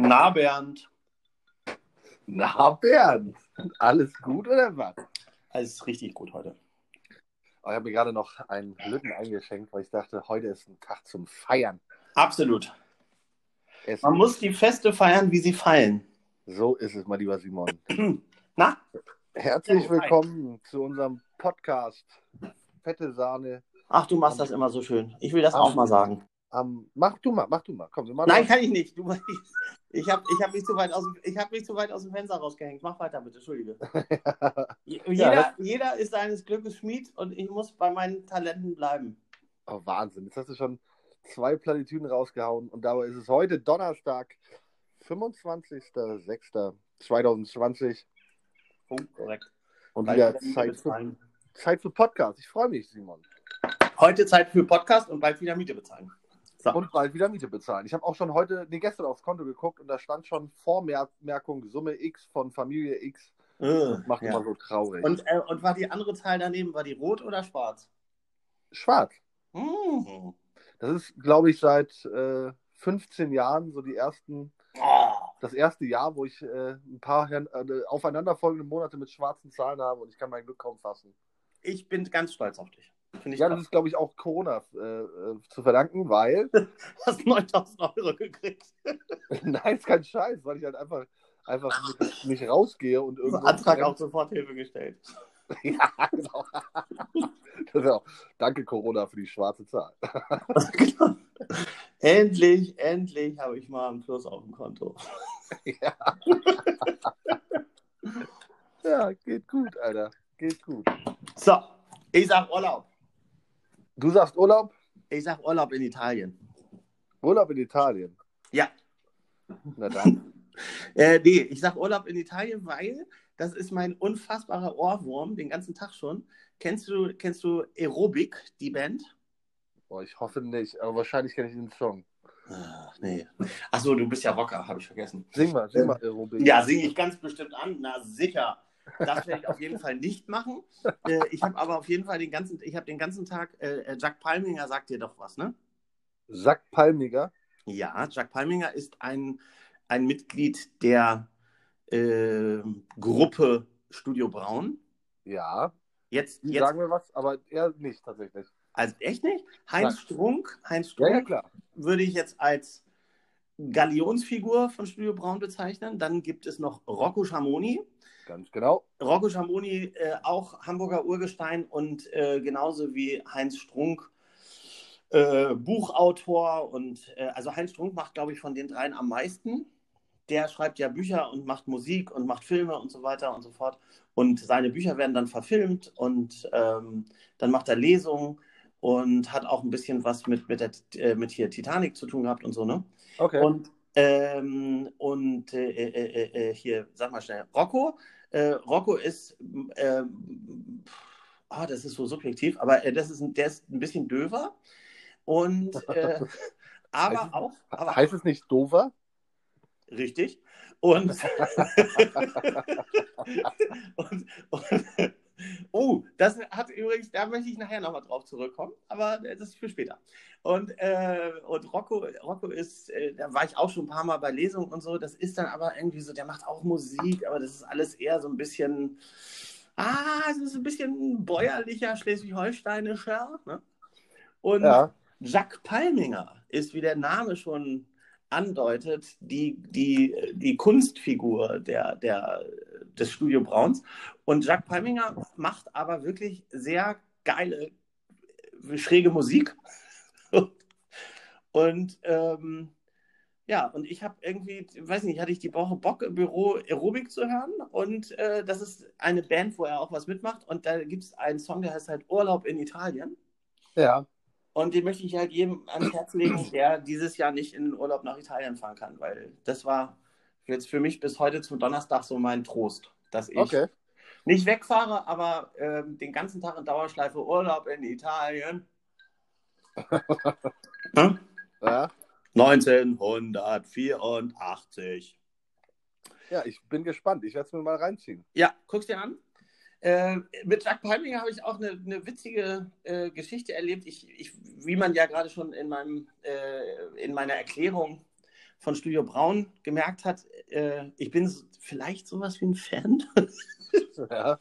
Na, Bernd. Na, Bernd, alles gut oder was? Alles richtig gut heute. Oh, ich habe mir gerade noch einen Lütten eingeschenkt, weil ich dachte, heute ist ein Tag zum Feiern. Absolut. Es Man muss die Feste feiern, wie sie fallen. So ist es, mein lieber Simon. Na? Herzlich willkommen zu unserem Podcast Fette Sahne. Ach, du machst das immer so schön. Ich will das auch mal sagen. Am, mach du mal, mach du mal. Komm, wir machen Nein, das. kann ich nicht. Du, ich habe ich hab mich, zu weit aus ich hab mich zu weit aus dem Fenster rausgehängt. Mach weiter, bitte. Entschuldige. Jeder, das- jeder ist seines Glückes Schmied und ich muss bei meinen Talenten bleiben. Oh, Wahnsinn. Jetzt hast du schon zwei Plattitüden rausgehauen und dabei ist es heute Donnerstag, 25.06.2020 Punkt, korrekt. und Bald wieder Zeit für. Zeit für Podcast. Ich freue mich, Simon. Heute Zeit für Podcast und bald wieder Miete bezahlen. So. Und bald wieder Miete bezahlen. Ich habe auch schon heute, nee, gestern aufs Konto geguckt und da stand schon Vormerkung Summe X von Familie X. Äh, Macht ja. immer so traurig. und, äh, und war die andere Zahl daneben, war die rot oder schwarz? Schwarz. Mhm. Das ist, glaube ich, seit äh, 15 Jahren so die ersten, Oh, das erste Jahr, wo ich äh, ein paar äh, aufeinanderfolgende Monate mit schwarzen Zahlen habe und ich kann mein Glück kaum fassen. ich bin ganz stolz auf dich. Ja, das ist, glaube ich, auch Corona äh, äh, zu verdanken, weil, Du hast 9000 Euro gekriegt. nein, ist kein Scheiß, weil ich halt einfach, einfach nicht, rausgehe und irgendwo. Antrag auf Soforthilfe gestellt. Ja, genau. Auch, danke Corona für die schwarze Zahl. Genau. endlich, endlich habe ich mal einen Plus auf dem Konto. Ja. ja, geht gut, Alter. Geht gut. So, ich sag Urlaub. Du sagst Urlaub? Ich sag Urlaub in Italien. Urlaub in Italien. Ja. Na dann. Äh, nee, ich sag Urlaub in Italien, weil das ist mein unfassbarer Ohrwurm, den ganzen Tag schon. Kennst du, kennst du Aerobic, die Band? Boah, ich hoffe nicht, aber wahrscheinlich kenne ich den Song. Ach, nee. Achso, du bist ja Rocker, habe ich vergessen. Sing mal, sing mal Aerobic. Ja, singe ich ganz bestimmt an. Na sicher. Das werde ich auf jeden Fall nicht machen. Äh, ich habe aber auf jeden Fall den ganzen, ich habe den ganzen Tag, äh, äh, Jack Palminger sagt dir doch was, ne? Sack Palmiger. Ja, Jack Palminger ist ein, ein Mitglied der äh, Gruppe Studio Braun. Ja, Jetzt, die jetzt sagen mir was, aber er nicht tatsächlich. also echt nicht? Heinz Nein. Strunk, Heinz Ja, Strunk ja, klar. würde ich jetzt als Galionsfigur von Studio Braun bezeichnen. Dann gibt es noch Rocco Schamoni. Ganz genau. Rocco Schamoni, äh, auch Hamburger Urgestein und äh, genauso wie Heinz Strunk, äh, Buchautor. Und äh, also Heinz Strunk macht, glaube ich, von den dreien am meisten. Der schreibt ja Bücher und macht Musik und macht Filme und so weiter und so fort. Und seine Bücher werden dann verfilmt und ähm, dann macht er Lesungen und hat auch ein bisschen was mit, mit, der, äh, mit hier Titanic zu tun gehabt und so, ne? Okay. Und, ähm, und äh, äh, äh, äh, hier, sag mal schnell, Rocco. Äh, Rocco ist, ähm, ah, das ist so subjektiv, aber äh, das ist, der ist ein bisschen döver. Und, äh, aber Heißt- auch, aber heißt es nicht Dover? Richtig. Und, und, und oh, das hat übrigens, da möchte ich nachher nochmal drauf zurückkommen, aber das ist für später. Und, äh, und Rocco, Rocco ist, äh, da war ich auch schon ein paar Mal bei Lesungen und so, das ist dann aber irgendwie so, der macht auch Musik, aber das ist alles eher so ein bisschen, ah, es ist ein bisschen bäuerlicher, schleswig-holsteinischer. Ne? Und Ja. Jack Palminger ist, wie der Name schon andeutet, die, die, die Kunstfigur der, der, des Studio Brauns. Und Jack Palminger macht aber wirklich sehr geile, schräge Musik. Und ähm, ja, und ich habe irgendwie, weiß nicht, hatte ich die Woche Bock im Büro Aerobik zu hören. Und äh, das ist eine Band, wo er auch was mitmacht. Und da gibt es einen Song, der heißt halt Urlaub in Italien. Ja. Und den möchte ich halt jedem ans Herz legen, der dieses Jahr nicht in den Urlaub nach Italien fahren kann, weil das war jetzt für mich bis heute zum Donnerstag so mein Trost, dass ich Okay. nicht wegfahre, aber ähm, den ganzen Tag in Dauerschleife Urlaub in Italien. Hm? Ja. 1984. ja, ich bin gespannt. Ich werde es mir mal reinziehen. Ja, guck's dir an. Äh, mit Jack Palminger habe ich auch eine, eine witzige äh, Geschichte erlebt. Ich, ich, wie man ja gerade schon in, meinem, äh, in meiner Erklärung von Studio Braun gemerkt hat, äh, ich bin so, vielleicht sowas wie ein Fan. Ja.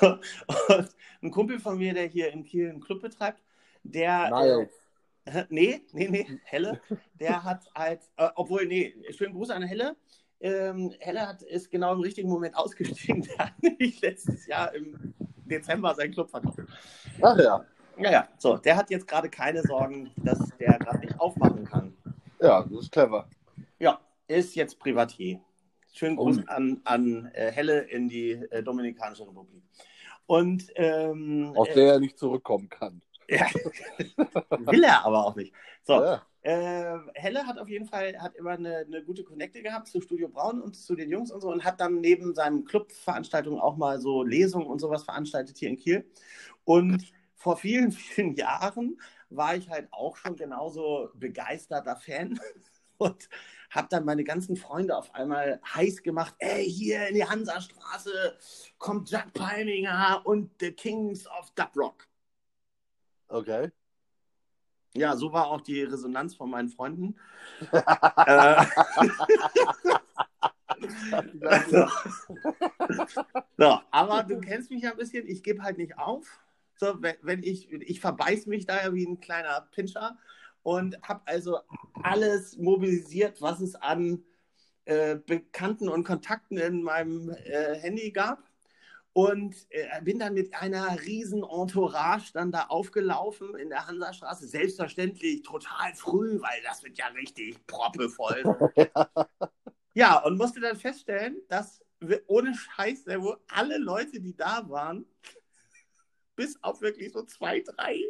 und ein Kumpel von mir, der hier in Kiel einen Club betreibt, der. Nice. Äh, nee, nee, nee, Helle, der hat halt, äh, obwohl, nee, schönen Gruß an Helle. Ähm, Helle hat, ist genau im richtigen Moment ausgestiegen. Der hat nämlich letztes Jahr im Dezember seinen Club verkauft. Ach ja. Ja, ja, so, der hat jetzt gerade keine Sorgen, dass der gerade nicht aufmachen kann. Ja, das ist clever. Ist jetzt Privatier. Schönen Gruß Oh. an, an äh, Helle in die äh, Dominikanische Republik. Und ähm, Aus äh, der er nicht zurückkommen kann. ja, will er aber auch nicht. So, Ja. äh, Helle hat auf jeden Fall hat immer eine, eine gute Connecte gehabt zu Studio Braun und zu den Jungs und so und hat dann neben seinen Clubveranstaltungen auch mal so Lesungen und sowas veranstaltet hier in Kiel. Und vor vielen, vielen Jahren war ich halt auch schon genauso begeisterter Fan und habe dann meine ganzen Freunde auf einmal heiß gemacht. Ey, hier in die Hansastraße kommt Jack Palminger und The Kings of Dub Rock. Okay. Ja, so war auch die Resonanz von meinen Freunden. äh, so. so, aber du kennst mich ja ein bisschen, ich gebe halt nicht auf. So, wenn, wenn ich, ich verbeiß mich da ja wie ein kleiner Pinscher und habe also alles mobilisiert, was es an äh, Bekannten und Kontakten in meinem äh, Handy gab. Und äh, bin dann mit einer riesen Entourage dann da aufgelaufen in der Hansastraße. Selbstverständlich total früh, weil das wird ja richtig proppevoll. ja, und musste dann feststellen, dass wir, ohne Scheiß, wo alle Leute, die da waren, bis auf wirklich so zwei, drei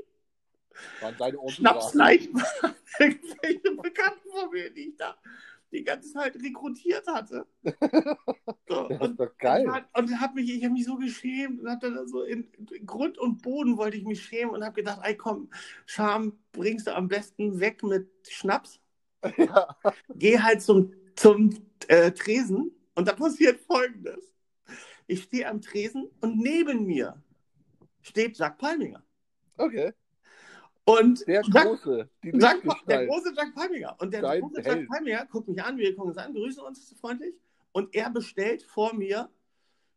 Schnapsleicht waren irgendwelche Bekannten von mir, die ich da die ganze Zeit rekrutiert hatte. So, Das und ist doch geil. ich war- Und hab mich, ich habe mich so geschämt und hab dann so in, in Grund und Boden wollte ich mich schämen und habe gedacht, ey komm, Scham bringst du am besten weg mit Schnaps. Ja. Geh halt zum, zum äh, Tresen und da passiert folgendes. Ich stehe am Tresen und neben mir steht Jack Palminger. Okay. Und Der Jack, große. Jack, der große Jack Palminger. Und der Dein große Held. Jack Palminger guckt mich an, wir gucken uns an, grüßen uns freundlich. Und er bestellt vor mir,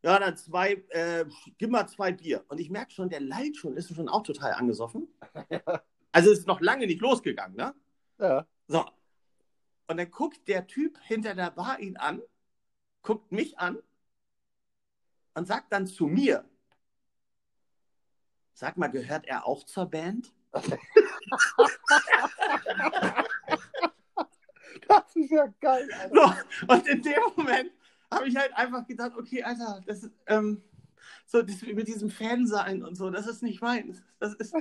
ja, dann zwei, äh, gib mal zwei Bier. Und ich merke schon, der leidet schon, ist schon auch total angesoffen. Also ist noch lange nicht losgegangen, ne? Ja. So. Und dann guckt der Typ hinter der Bar ihn an, guckt mich an und sagt dann zu mir, sag mal, gehört er auch zur Band? Das ist ja geil, Alter. So, und in dem Moment habe ich halt einfach gedacht, okay, Alter, das ist, ähm, so das, mit diesem Fan-Sein und so, das ist nicht meins. Das ist,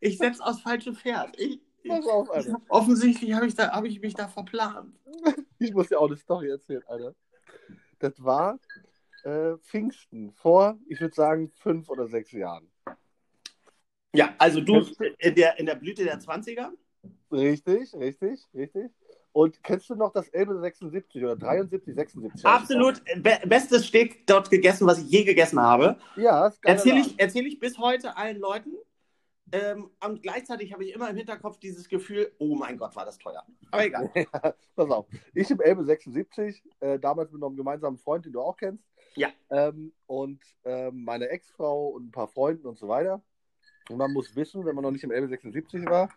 ich setze aufs falsche Pferd. Ich, ich, Pass auf, Alter. offensichtlich habe ich, da, hab ich mich da verplant. Ich muss dir auch eine Story erzählen, Alter. Das war äh, Pfingsten vor, ich würde sagen, fünf oder sechs Jahren. Ja, also du in der, in der Blüte der 20er? Richtig, richtig, richtig. Und kennst du noch das Elbe 76 oder 73, 76? Absolut be bestes Steak dort gegessen, was ich je gegessen habe. Ja, geil. Erzähle ich, erzähl ich bis heute allen Leuten. Ähm, und gleichzeitig habe ich immer im Hinterkopf dieses Gefühl, oh mein Gott, war das teuer. Aber egal. Pass auf. Ich im Elbe 76, äh, damals mit einem gemeinsamen Freund, den du auch kennst. Ja. Ähm, und ähm, meine Ex-Frau und ein paar Freunden und so weiter. Und man muss wissen, wenn man noch nicht im Elbe 76 war,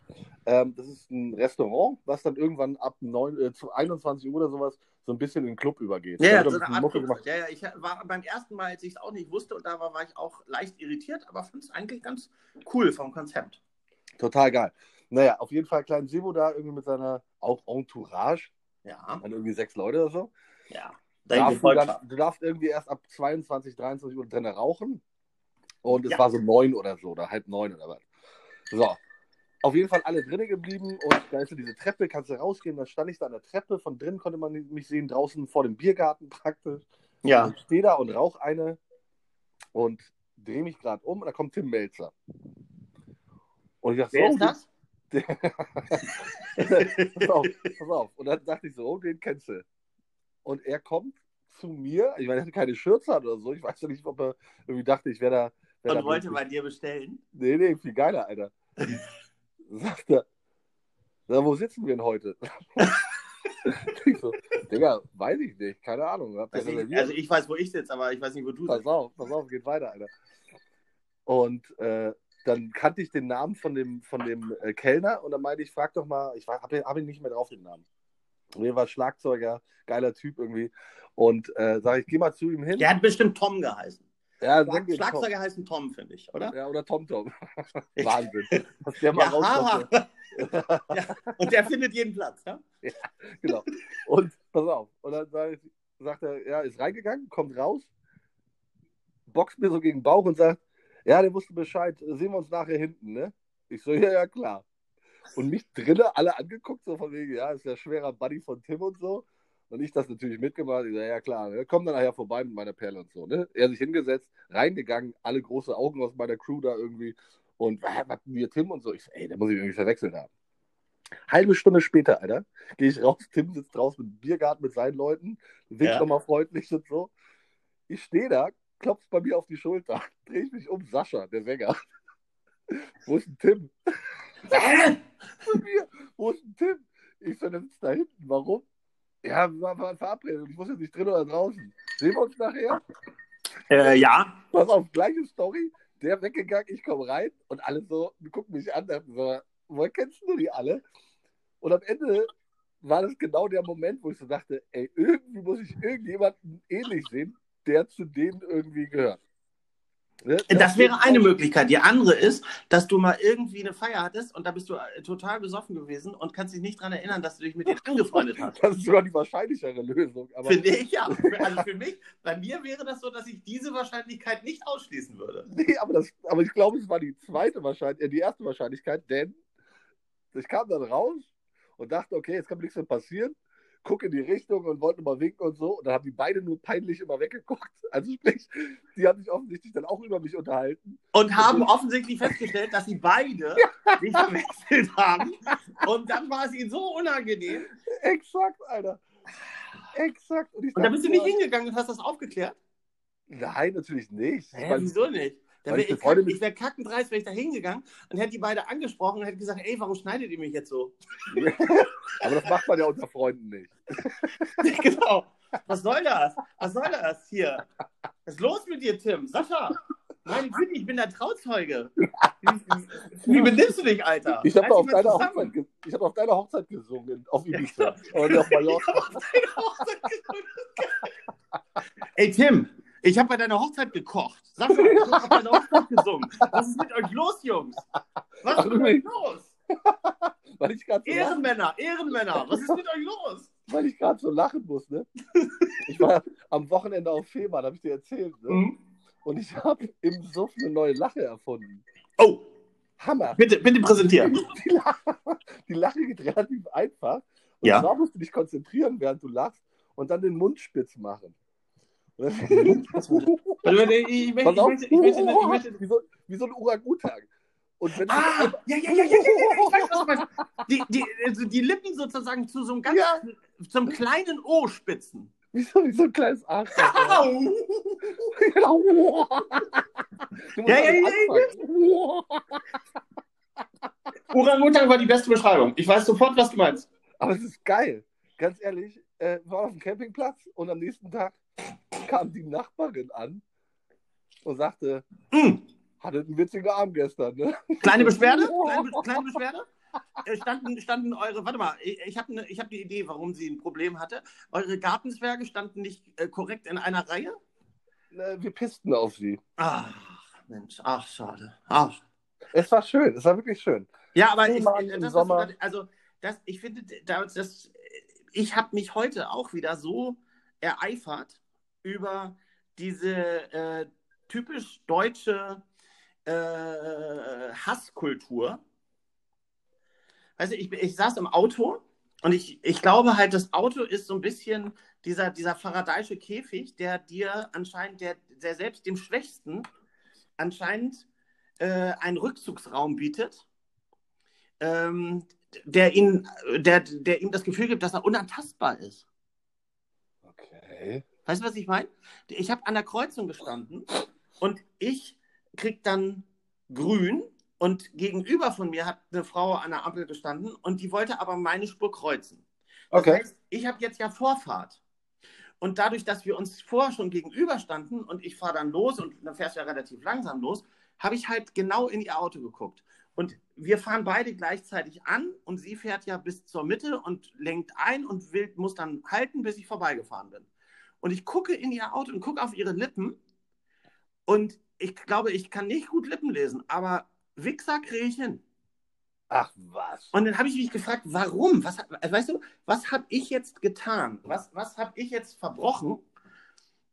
ähm, das ist ein Restaurant, was dann irgendwann ab 9, äh, zu 21 Uhr oder sowas so ein bisschen in den Club übergeht. Ja, ja, so ja, ja, ich war beim ersten Mal, als ich es auch nicht wusste, und da war, war ich auch leicht irritiert, aber fand es eigentlich ganz cool vom Konzept. Total geil. Naja, auf jeden Fall kleinen Sibo da irgendwie mit seiner auch Entourage, Ja, dann irgendwie sechs Leute oder so. ja. darfst du, dann, du darfst irgendwie erst ab 22, 23 Uhr drinnen rauchen. Und es Ja. war so neun oder so, oder halb neun oder was. So. Auf jeden Fall alle drinnen geblieben und da ist so diese Treppe, kannst du rausgehen. Dann stand ich da an der Treppe, von drinnen konnte man mich sehen, draußen vor dem Biergarten praktisch. Ja. Und stehe da und rauche eine und drehe mich gerade um und da kommt Tim Melzer. Und ich dachte, Wer so, ist das? pass auf, pass auf. Und dann dachte ich so, oh, den kennst du. Und er kommt zu mir, ich meine, er hatte keine Schürze oder so, ich weiß ja nicht, ob er irgendwie dachte, ich wäre da. Und wollte bei dir bestellen. Nee, nee, viel geiler, Alter. Sagt er, na, wo sitzen wir denn heute? ich so, Digga, weiß ich nicht, keine Ahnung. Also ich, also ich weiß, wo ich sitze, aber ich weiß nicht, wo du Pass sitzt. auf, pass auf, geht weiter, Alter. Und äh, dann kannte ich den Namen von dem, von dem äh, Kellner und dann meinte ich, frag doch mal, ich habe hab ihn nicht mehr drauf, den Namen. Und er war Schlagzeuger, geiler Typ irgendwie. Und äh, sage ich, geh mal zu ihm hin. Der hat bestimmt Tom geheißen. Ja, Schlag, Schlagzeuger heißen Tom, finde ich, oder? Tom. Ja, oder TomTom. Wahnsinn. Dass der mal Ja, ja, und der findet jeden Platz, ja? genau. Und pass auf. Und dann sagt er, ja, ist reingegangen, kommt raus, boxt mir so gegen den Bauch und sagt, ja, der wusste Bescheid, sehen wir uns nachher hinten, ne? Ich so, ja, ja, klar. Und mich drinnen alle angeguckt, so von wegen, ja, ist ja schwerer Buddy von Tim und so. Und ich das natürlich mitgemacht. Ich so, ja, klar, ne? komm dann nachher vorbei mit meiner Perle und so, ne? Er sich hingesetzt, reingegangen, alle große Augen aus meiner Crew da irgendwie. Und was hier Tim und so. Ich so, ey, der muss ich irgendwie verwechselt haben. Halbe Stunde später, Alter, gehe ich raus, Tim sitzt draußen im Biergarten mit seinen Leuten, winkt Ja. nochmal freundlich und so. Ich stehe da, klopft bei mir auf die Schulter, drehe ich mich um, Sascha, der Sänger. Wo ist denn Tim? Hä? Zu mir, wo ist denn Tim? Ich so, der sitzt da hinten, warum? Ja, wir waren verabredet, ich muss jetzt nicht drin oder draußen. Sehen wir uns nachher? Äh, ja. Pass auf, gleiche Story, der weggegangen, ich komme rein und alle so, gucken mich an, so, woher kennst du die alle? Und am Ende war das genau der Moment, wo ich so dachte, ey, irgendwie muss ich irgendjemanden ähnlich sehen, der zu denen irgendwie gehört. Ne? Das wäre eine Möglichkeit. Die andere ist, dass du mal irgendwie eine Feier hattest und da bist du äh, total besoffen gewesen und kannst dich nicht daran erinnern, dass du dich mit denen angefreundet hast. Das ist sogar die wahrscheinlichere Lösung. Aber Finde ich ja. Also für mich, bei mir wäre das so, dass ich diese Wahrscheinlichkeit nicht ausschließen würde. Nee, aber, das, aber ich glaube, es war die zweite Wahrscheinlichkeit, äh, die erste Wahrscheinlichkeit, denn ich kam dann raus und dachte, okay, jetzt kann mir nichts mehr passieren. Gucke in die Richtung und wollte mal winken und so. Und dann haben die beide nur peinlich immer weggeguckt. Also sprich, die haben sich offensichtlich dann auch über mich unterhalten. Und haben offensichtlich festgestellt, dass sie beide sich verwechselt haben. Und dann war es ihnen so unangenehm. Exakt, Alter. Exakt. Und, Und da bist du nicht hingegangen und hast das aufgeklärt? Nein, natürlich nicht. Hä, wieso nicht? Da wär ich ich ich wäre kackendreist, wäre ich da hingegangen und hätte die beide angesprochen und hätte gesagt, ey, warum schneidet ihr mich jetzt so? aber das macht man ja unter Freunden nicht. genau. Was soll das? Was soll das hier? Was ist los mit dir, Tim? Sascha, meine Güte, ich bin der Trauzeuge. Wie, benimmst du dich, Alter? Ich habe Reiß auf, deiner. Hochzeit ich hab auf deiner Hochzeit gesungen, auf Ibiza. Ja, Ich Mallorca. hab auf deiner Hochzeit gesungen. Ey, Tim, ich habe bei deiner Hochzeit gekocht. Sascha, ich habe auf deiner Hochzeit gesungen. Was ist mit euch los, Jungs? Was Ach, ist mit euch los? Weil ich so, Ehrenmänner, Ehrenmänner, was ist mit euch los? weil ich gerade so lachen muss. Ne? Ich war am Wochenende auf Fehmarn, habe ich dir erzählt. Ne? Mhm. Und ich habe im Suff eine neue Lache erfunden. Oh, Hammer. bitte, bitte präsentieren. Die Lache, die Lache geht relativ einfach. Und Ja. zwar musst du dich konzentrieren, während du lachst und dann den Mund spitz machen. Ich, möchte, wie, so, ein Orang-Utan. Und wenn du Ah, ja, ja, ja, ja, ja, ja, ich weiß, was du meinst. Die, die, also die Lippen sozusagen zu so einem ganz, Ja. zum kleinen O spitzen. wie, so, wie so ein kleines. Du musst Ja, ja, ja, anfangen. Orang-Utan war die beste Beschreibung. Ich weiß sofort, was du meinst. Aber es ist geil. Ganz ehrlich, äh, waren auf dem Campingplatz und am nächsten Tag kam die Nachbarin an und sagte, Hm. hattet einen witzigen Abend gestern, ne? Kleine Beschwerde? Kleine, kleine Beschwerde? Äh, Standen, standen eure, warte mal, ich, habe ne, ich hab die Idee, warum sie ein Problem hatte. Eure Gartenzwerge standen nicht äh, korrekt in einer Reihe? Äh, Wir pissten auf sie. Ach, Mensch, ach, schade. Ach. Es war schön, es war wirklich schön. Ja, aber ich, Fehmarn das, Sommer. grad- also das, ich finde, das, ich habe mich heute auch wieder so ereifert über diese äh, typisch deutsche äh, Hasskultur. Du, ich, ich saß im Auto und ich, ich glaube halt, das Auto ist so ein bisschen dieser, dieser Faradayische Käfig, der dir anscheinend, der, der selbst dem Schwächsten anscheinend äh, einen Rückzugsraum bietet, ähm, der, ihn, der, der ihm das Gefühl gibt, dass er unantastbar ist. Okay. Weißt du, was ich meine? Ich habe an der Kreuzung gestanden und ich krieg dann grün und gegenüber von mir hat eine Frau an der Ampel gestanden und die wollte aber meine Spur kreuzen. Das Okay. heißt, ich habe jetzt ja Vorfahrt. Und dadurch, dass wir uns vorher schon gegenüberstanden und ich fahre dann los und dann fährst du ja relativ langsam los, habe ich halt genau in ihr Auto geguckt. Und wir fahren beide gleichzeitig an und sie fährt ja bis zur Mitte und lenkt ein und will, muss dann halten, bis ich vorbeigefahren bin. Und ich gucke in ihr Auto und gucke auf ihre Lippen und ich glaube, ich kann nicht gut Lippen lesen, aber Wichser kriege ich hin. Ach was. Und dann habe ich mich gefragt, warum? Was, hat- weißt du, was habe ich jetzt getan? Was, was habe ich jetzt verbrochen?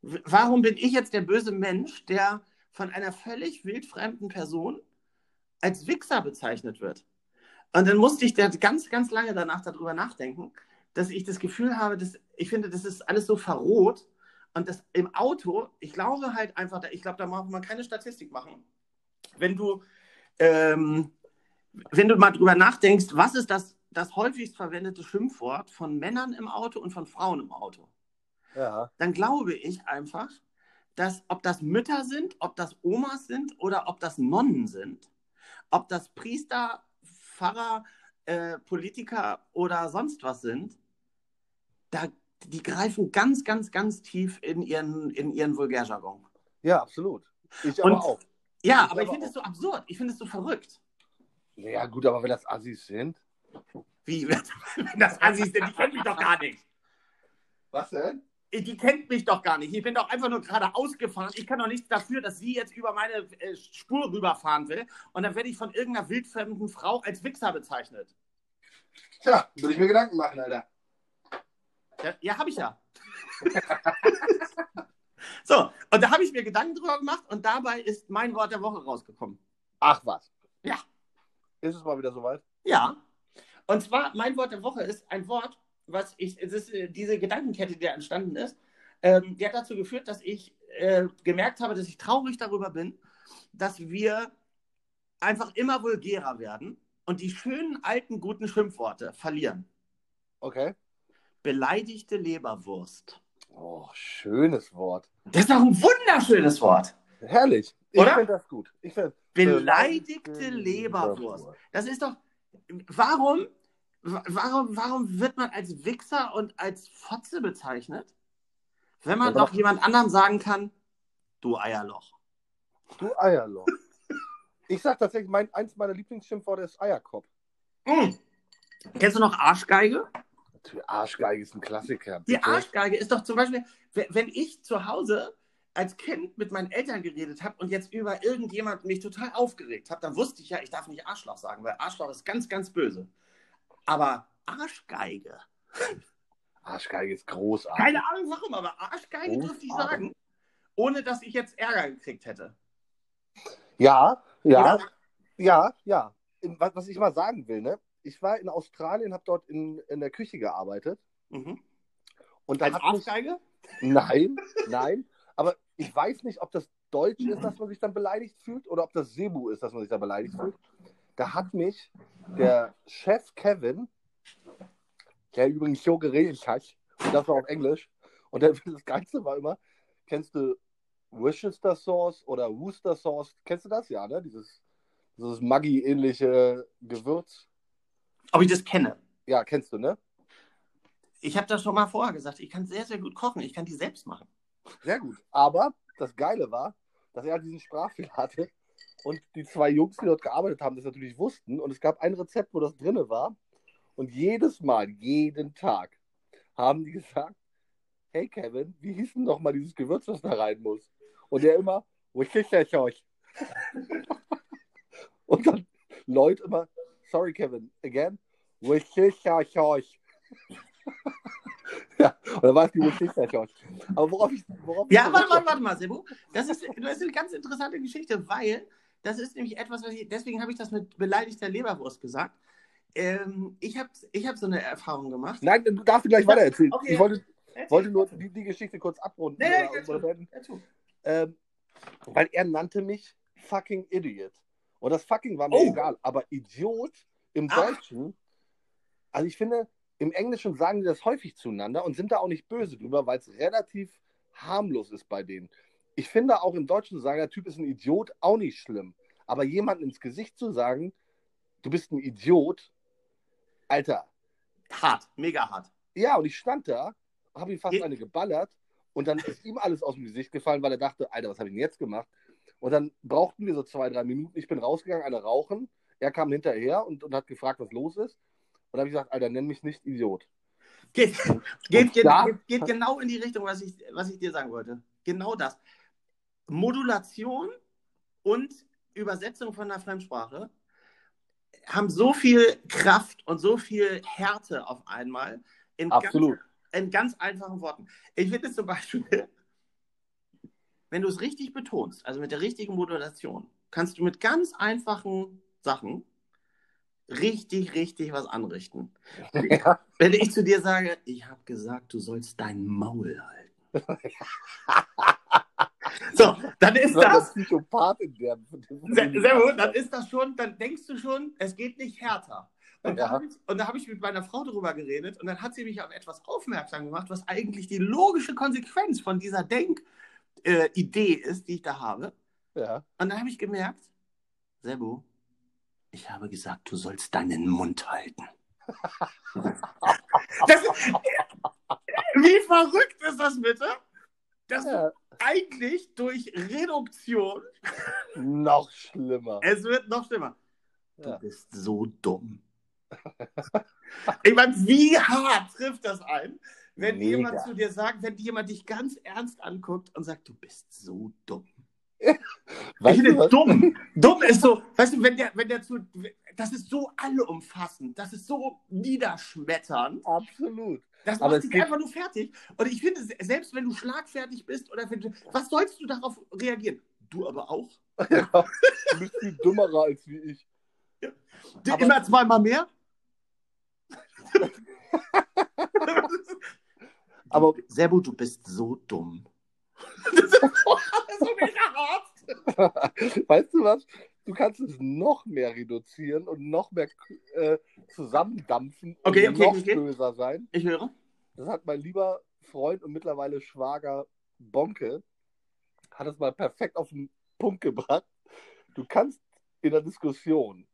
Warum bin ich jetzt der böse Mensch, der von einer völlig wildfremden Person als Wichser bezeichnet wird? Und dann musste ich da ganz, ganz lange danach darüber nachdenken, dass ich das Gefühl habe, dass ich finde, das ist alles so verroht. Und das im Auto, ich glaube halt einfach, ich glaube, da braucht man keine Statistik machen. Wenn du, ähm, wenn du mal drüber nachdenkst, was ist das, das häufigst verwendete Schimpfwort von Männern im Auto und von Frauen im Auto, Ja. dann glaube ich einfach, dass ob das Mütter sind, ob das Omas sind oder ob das Nonnen sind, ob das Priester, Pfarrer, äh, Politiker oder sonst was sind, da, die greifen ganz, ganz, ganz tief in ihren, in ihren Vulgärjargon. Ja, absolut. Ich Und- aber auch. Ja, Ich aber ich finde es so absurd. Ich finde es so verrückt. Ja, gut, aber wenn das Assis sind. Wie, wenn das Assis sind, die kennt mich doch gar nicht. Was denn? Die kennt mich doch gar nicht. Ich bin doch einfach nur gerade ausgefahren. Ich kann doch nichts dafür, dass sie jetzt über meine äh, Spur rüberfahren will. Und dann werde ich von irgendeiner wildfremden Frau als Wichser bezeichnet. Tja, würde ich mir Gedanken machen, Alter. Ja, ja habe ich ja. so, und da habe ich mir Gedanken drüber gemacht und dabei ist mein Wort der Woche rausgekommen. Ach was. Ja. Ist es mal wieder soweit? Ja. Und zwar, mein Wort der Woche ist ein Wort, was ich, es ist äh, diese Gedankenkette, die da entstanden ist, ähm, die hat dazu geführt, dass ich äh, gemerkt habe, dass ich traurig darüber bin, dass wir einfach immer vulgärer werden und die schönen alten guten Schimpfworte verlieren. Okay. Beleidigte Leberwurst. Oh, schönes Wort. Das ist doch ein wunderschönes Wort. Herrlich. Ich finde das gut. Ich find, Beleidigte Leberwurst. Das ist doch. Warum, warum, warum wird man als Wichser und als Fotze bezeichnet, wenn man doch jemand anderem sagen kann, du Eierloch? Du Eierloch. ich sag tatsächlich, mein, eins meiner Lieblingsschimpfworte ist Eierkopf. Hm. Kennst du noch Arschgeige? Die Arschgeige ist ein Klassiker. Die bitte. Arschgeige ist doch zum Beispiel, wenn wenn ich zu Hause als Kind mit meinen Eltern geredet habe und jetzt über irgendjemand mich total aufgeregt habe, dann wusste ich ja, ich darf nicht Arschloch sagen, weil Arschloch ist ganz, ganz böse. Aber Arschgeige, Arschgeige ist großartig. keine Ahnung warum, aber Arschgeige dürfte ich sagen, ohne dass ich jetzt Ärger gekriegt hätte. Ja, ja, Oder? ja, ja. Was, ich mal sagen will, ne? Ich war in Australien, habe dort in, in der Küche gearbeitet. Mhm. Und da Als hat mich, Arschgeige? Nein, nein. Aber ich weiß nicht, ob das Deutsch ist, dass man sich dann beleidigt fühlt, oder ob das Cebu ist, dass man sich dann beleidigt fühlt. Da hat mich der Chef Kevin, der übrigens so geredet hat, und das war auf Englisch, und der, das Geilste war immer, kennst du Worcester Sauce oder Worcester Sauce? Kennst du das? Ja, ne? Dieses, dieses Maggi-ähnliche Gewürz. Ob ich das kenne? Ja, kennst du, ne? Ich habe das schon mal vorher gesagt. Ich kann sehr, sehr gut kochen. Ich kann die selbst machen. Sehr gut. Aber das Geile war, dass er diesen Sprachfehler hatte und die zwei Jungs, die dort gearbeitet haben, das natürlich wussten. Und es gab ein Rezept, wo das drin war. Und jedes Mal, jeden Tag, haben die gesagt: Hey Kevin, wie hieß denn noch mal dieses Gewürz, was da rein muss? Und der immer: Wo ist das euch? und dann Leute immer: Sorry, Kevin, again. Wo ist das euch? ja, und dann war es die Wo ist das euch? Aber worauf ich. Worauf ich Ja, warte, warte, warte mal, Sebu. Das ist, das ist eine ganz interessante Geschichte, weil das ist nämlich etwas, was ich, deswegen habe ich das mit beleidigter Leberwurst gesagt. Ähm, ich habe ich hab so eine Erfahrung gemacht. Nein, du darfst gleich weiter erzählen. Okay. Ich wollte, Erzähl. wollte nur die, die Geschichte kurz abrunden. Nee, nee, tu. ähm, weil er nannte mich fucking Idiot. Und das fucking war mir Oh. egal. Aber Idiot im Ah. Deutschen, also ich finde, im Englischen sagen die das häufig zueinander und sind da auch nicht böse drüber, weil es relativ harmlos ist bei denen. Ich finde auch im Deutschen zu sagen, der Typ ist ein Idiot, auch nicht schlimm. Aber jemandem ins Gesicht zu sagen, du bist ein Idiot, Alter, Hart, mega hart. Ja, und ich stand da, habe ihm fast Ge- eine geballert und dann ist ihm alles aus dem Gesicht gefallen, weil er dachte, Alter, was habe ich denn jetzt gemacht? Und dann brauchten wir so zwei, drei Minuten. Ich bin rausgegangen, eine rauchen. Er kam hinterher und, und hat gefragt, was los ist. Und dann habe ich gesagt, Alter, nenn mich nicht Idiot. Geht, geht, geht, geht genau in die Richtung, was ich, was ich dir sagen wollte. Genau das. Modulation und Übersetzung von einer Fremdsprache haben so viel Kraft und so viel Härte auf einmal in, Absolut. Ganz, in ganz einfachen Worten. Ich finde zum Beispiel, wenn du es richtig betonst, also mit der richtigen Modulation, kannst du mit ganz einfachen Sachen richtig, richtig was anrichten. Ja. Wenn ich zu dir sage, ich habe gesagt, du sollst dein Maul halten. so, dann ist der das, Psychopath in der. sehr, sehr gut, dann ist das schon, dann denkst du schon, es geht nicht härter. Und da Ja. habe ich, da hab ich mit meiner Frau darüber geredet und dann hat sie mich auf etwas aufmerksam gemacht, was eigentlich die logische Konsequenz von dieser Denkidee äh, ist, die ich da habe. Ja. Und dann habe ich gemerkt, Sebo, ich habe gesagt, du sollst deinen Mund halten. das, wie verrückt ist das bitte? Dass du ja. Eigentlich durch Reduktion, Noch schlimmer. es wird noch schlimmer. Du Ja. bist so dumm. ich meine, wie hart trifft das ein, wenn Mega. jemand zu dir sagt, wenn jemand dich ganz ernst anguckt und sagt, du bist so dumm. Weißt ich du finde dumm. Dumm ist so, weißt du, wenn der, wenn der zu, das ist so allumfassend, das ist so niederschmetternd, Absolut. Das macht dich einfach nur fertig. Und ich finde, se- selbst wenn du schlagfertig bist oder wenn du, was sollst du darauf reagieren? Du aber auch? Ja. Du bist viel dümmerer als wie ich. Aber- immer zweimal mehr? Aber Serbu, du bist so dumm. das ist so hart. weißt du was? Du kannst es noch mehr reduzieren und noch mehr äh, zusammendampfen und Okay, noch okay. böser sein. Ich höre. Das hat mein lieber Freund und mittlerweile Schwager Bonke, hat es mal perfekt auf den Punkt gebracht. Du kannst in der Diskussion,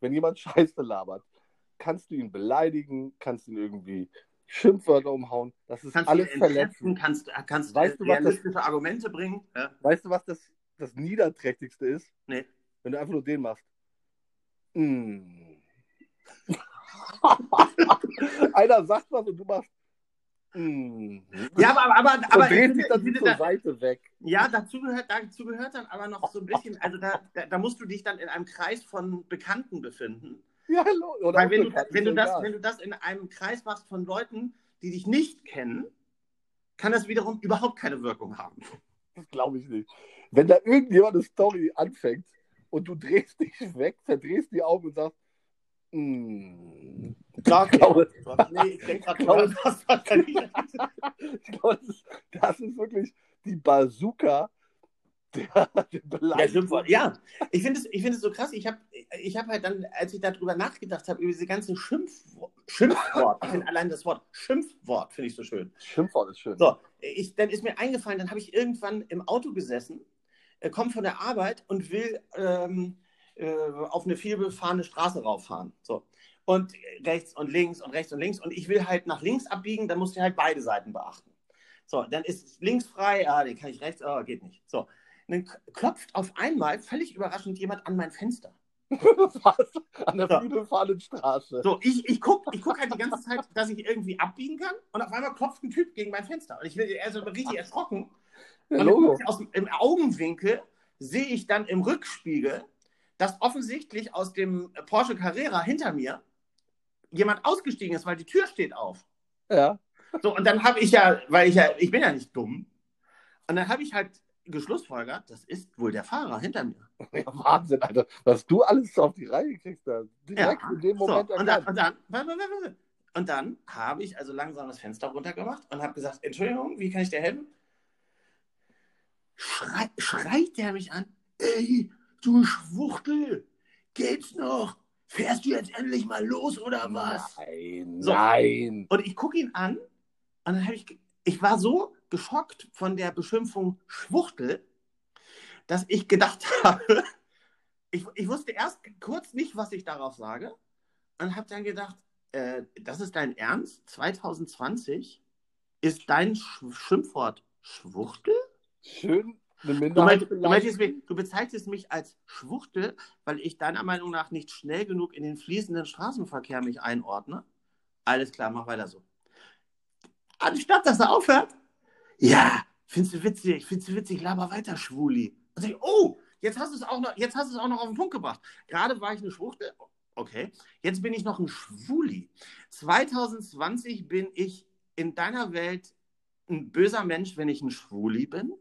wenn jemand Scheiße labert, kannst du ihn beleidigen, kannst ihn irgendwie Schimpfwörter umhauen. Das ist Kannst alles du entkräften, verletzend. kannst, kannst Weißt du, was das- Argumente bringen. Ja. Weißt du, was das, das Niederträchtigste ist? Nee. Wenn du einfach nur den machst. Mm. Einer sagt was und du machst. Mm. Ja, aber, aber, aber, und ich drehst finde, dich dann finde, zur da, Seite weg. ja, dazu gehört, dazu gehört dann aber noch so ein bisschen, also da, da, da musst du dich dann in einem Kreis von Bekannten befinden. Ja, hallo. Oder Weil wenn du, wenn, du das, egal. wenn du das in einem Kreis machst von Leuten, die dich nicht kennen, kann das wiederum überhaupt keine Wirkung haben. Das glaube ich nicht. Wenn da irgendjemand eine Story anfängt und du drehst dich weg, verdrehst die Augen und sagst, mm. Ich glaube, nee, ich denke gerade, das, ist, das ist wirklich die Bazooka der, der. Schimpfwort. ja, ich finde es, find so krass. Ich habe ich hab halt dann, als ich darüber nachgedacht habe, über diese ganzen Schimpfwort, Schimpfwort, ich finde allein das Wort Schimpfwort finde ich so schön. Schimpfwort ist schön. So, ich, dann ist mir eingefallen, dann habe ich irgendwann im Auto gesessen, äh, komme von der Arbeit und will ähm, äh, auf eine vielbefahrene Straße rauffahren. So. Und rechts und links und rechts und links. Und ich will halt nach links abbiegen, dann musst du halt beide Seiten beachten. So, dann ist links frei, ah, den kann ich rechts, oh, geht nicht. So. Und dann klopft auf einmal völlig überraschend jemand an mein Fenster. Was? An der Ja. vielbefahrenen Straße. So, ich, ich gucke ich guck halt die ganze Zeit, dass ich irgendwie abbiegen kann und auf einmal klopft ein Typ gegen mein Fenster. Und ich bin also richtig erschrocken. Ja, Logo. aus im Augenwinkel sehe ich dann im Rückspiegel, dass offensichtlich aus dem Porsche Carrera hinter mir jemand ausgestiegen ist, weil die Tür steht auf. Ja. So, und dann habe ich ja, weil ich ja, ich bin ja nicht dumm, und dann habe ich halt geschlussfolgert, das ist wohl der Fahrer hinter mir. ja, Wahnsinn, Alter. Was du alles auf die Reihe kriegst, da. Direkt Ja. in dem So, Moment und dann, und dann, und dann habe ich also langsam das Fenster runtergemacht und habe gesagt, Entschuldigung, wie kann ich dir helfen? Schrei, schreit der mich an, ey, du Schwuchtel, geht's noch? Fährst du jetzt endlich mal los oder was? Nein, So. nein. Und ich gucke ihn an und dann habe ich, ich war so geschockt von der Beschimpfung Schwuchtel, dass ich gedacht habe, ich, ich wusste erst kurz nicht, was ich darauf sage und habe dann gedacht, äh, das ist dein Ernst? 2020 ist dein Sch Schimpfwort Schwuchtel? Schön eine Du, Minderheit du, möchtest mich, du bezeichnest mich als Schwuchtel, weil ich deiner Meinung nach nicht schnell genug in den fließenden Straßenverkehr mich einordne? Alles klar, mach weiter so. Anstatt dass er aufhört, ja, findest du witzig, findest du witzig, laber weiter, Schwuli. Und ich, oh, jetzt hast du es auch noch, jetzt hast du es auch noch auf den Punkt gebracht. Gerade war ich eine Schwuchtel, okay, jetzt bin ich noch ein Schwuli. 2020 bin ich in deiner Welt ein böser Mensch, wenn ich ein Schwuli bin.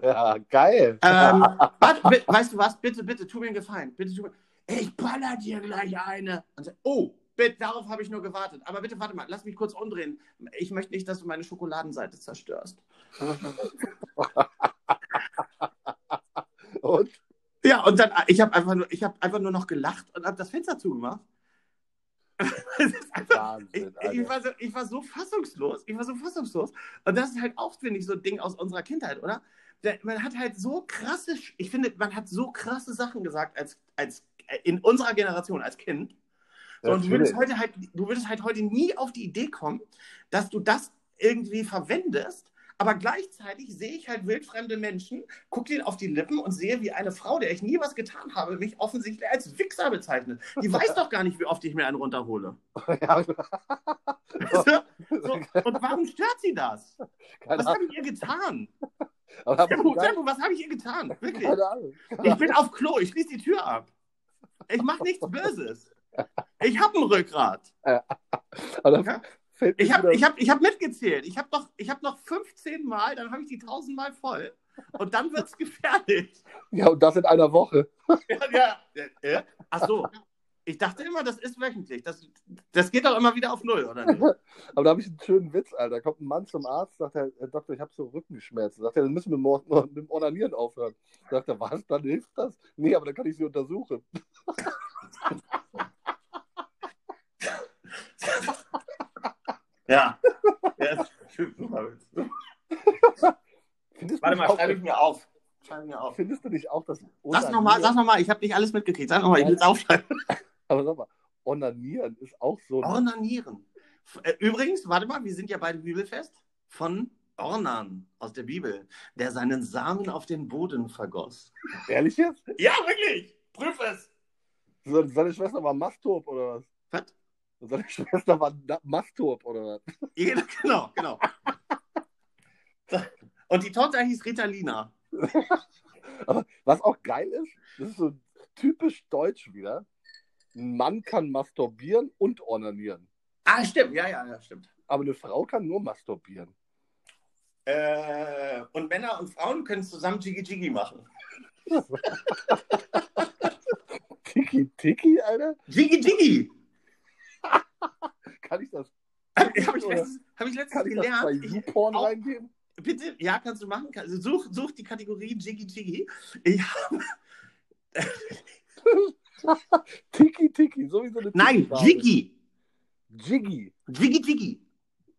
Ja, geil. Ähm, warte, weißt du was? Bitte, bitte, tu mir einen Gefallen. Bitte, tu mir... Ich baller dir gleich eine. Sag, oh, bitte, darauf habe ich nur gewartet. Aber bitte, warte mal, lass mich kurz umdrehen. Ich möchte nicht, dass du meine Schokoladenseite zerstörst. Und? Ja, und dann, ich habe einfach, nur- ich hab einfach nur noch gelacht und habe das Fenster zugemacht. Einfach, ich, Wahnsinn, ich, Alter. war so, ich war so fassungslos. Ich war so fassungslos. Und das ist halt auch, finde ich, so ein Ding aus unserer Kindheit, oder? Man hat halt so krasse, ich finde, man hat so krasse Sachen gesagt als, als in unserer Generation als Kind. So, und du würdest, heute halt, du würdest halt heute nie auf die Idee kommen, dass du das irgendwie verwendest. Aber gleichzeitig sehe ich halt wildfremde Menschen, gucke denen auf die Lippen und sehe, wie eine Frau, der ich nie was getan habe, mich offensichtlich als Wichser bezeichnet. Die weiß doch gar nicht, wie oft ich mir einen runterhole. Ja, so, und warum stört sie das? keine Was habe ich ihr getan? Aber gedacht, Tempo, was habe ich ihr getan? Wirklich. keine Ahnung. Ich bin auf Klo, ich schließe die Tür ab. Ich mache nichts Böses. Ich habe ein Rückgrat. Aber Ja? Ich habe ich hab, ich hab mitgezählt. Ich habe noch, ich hab noch 15 Mal, dann habe ich die 1000 Mal voll. Und dann wird es gefährlich. Ja, und das in einer Woche. Ja, ja. ja. Äh? Ach so. Ich dachte immer, das ist wöchentlich. Das, das geht doch immer wieder auf Null, oder nicht? Aber da habe ich einen schönen Witz, Alter. Da kommt ein Mann zum Arzt, sagt er, Herr Doktor, ich habe so Rückenschmerzen. Sagt er, dann müssen wir mor- mit dem Onanieren aufhören. Sagt er, was, dann hilft das? Nee, aber dann kann ich sie untersuchen. Ja. ja super. Findest Warte mal, schreibe ich mir auf. Schreibe ich mir auf. Findest du nicht auch, dass Sag nochmal, sag noch mal, ich habe nicht alles mitgekriegt. Sag nochmal, ich will es aufschreiben. Aber sag mal, Onanieren ist auch so. Ornanieren. Äh, Übrigens, warte mal, wir sind ja beide Bibelfest von Ornan aus der Bibel, der seinen Samen auf den Boden vergoss. Ehrlich jetzt? Ja, wirklich. Prüf es. Se- Seine Schwester war Masturb oder was? Was? Und Seine Schwester war Masturb oder was? Ja, Genau, genau. Und die Tochter hieß Ritalina. Aber was auch geil ist, das ist so typisch deutsch wieder. Ein Mann kann masturbieren und onanieren. Ah, stimmt. Ja, ja, ja, stimmt. Aber eine Frau kann nur masturbieren. Äh, und Männer und Frauen können zusammen Jiggy Jiggy machen. Tiki Tiki, Alter? Jiggy Jiggy! Kann ich das, Habe ich, Oder letztens, hab ich letztens ich das bei gelernt. Ich, YouPorn auch- reingeben? bitte, ja, kannst du machen. Also Such, such die Kategorie Jiggy Jiggy. Ich habe Tiki Tiki, so wie so eine Nein. Jiggy. Jiggy. Jiggy Jiggy.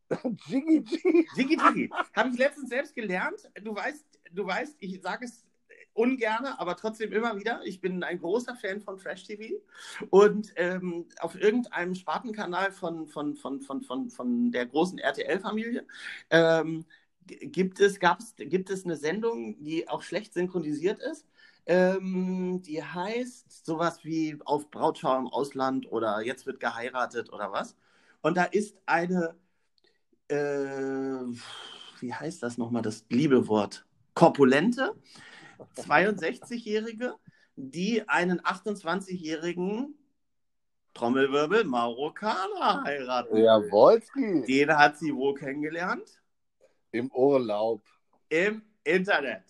Jiggy Jiggy. Jiggy Jiggy. Habe ich letztens selbst gelernt. Du weißt, du weißt, ich sage es ungerne, aber trotzdem immer wieder. Ich bin ein großer Fan von Trash TV. Und ähm, auf irgendeinem Spartenkanal von, von, von, von, von, von der großen RTL-Familie ähm, gibt, es, gibt es eine Sendung, die auch schlecht synchronisiert ist. Ähm, die heißt sowas wie auf Brautschau im Ausland oder jetzt wird geheiratet oder was. Und da ist eine, äh, wie heißt das nochmal, das liebe Wort? Korpulente, 62-Jährige, die einen 28-jährigen Trommelwirbel Marokkaner heiraten. Jawolski. Den hat sie wo kennengelernt? Im Urlaub. Im Internet.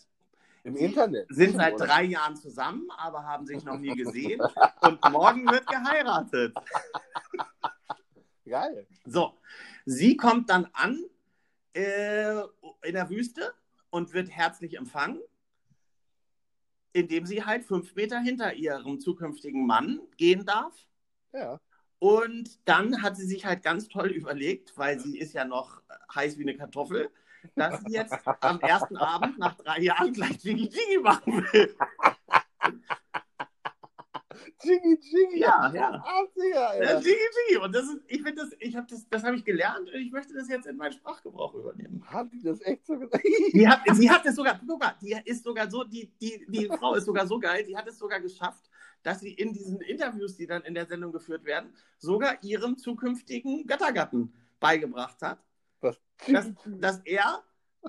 Im Sie Internet. Sind seit drei Jahren zusammen, aber haben sich noch nie gesehen. Und morgen wird geheiratet. Geil. So, sie kommt dann an äh, in der Wüste und wird herzlich empfangen, indem sie halt fünf Meter hinter ihrem zukünftigen Mann gehen darf. Ja. Und dann hat sie sich halt ganz toll überlegt, weil sie ist ja noch heiß wie eine Kartoffel, dass sie jetzt am ersten Abend nach drei Jahren gleich Jiggy Jiggy machen will. Jiggy Jiggy. Ja, ja. 80er, Ja. Jiggy Jiggy. Und das ist, ich finde das, ich habe das, das habe ich gelernt und ich möchte das jetzt in meinen Sprachgebrauch übernehmen. Haben die das echt so gesagt? Die hat, sie hat es sogar, guck mal, die ist sogar so, die, die, die Frau ist sogar so geil, die hat es sogar geschafft, dass sie in diesen Interviews, die dann in der Sendung geführt werden, sogar ihrem zukünftigen Göttergatten beigebracht hat, Was? dass, dass er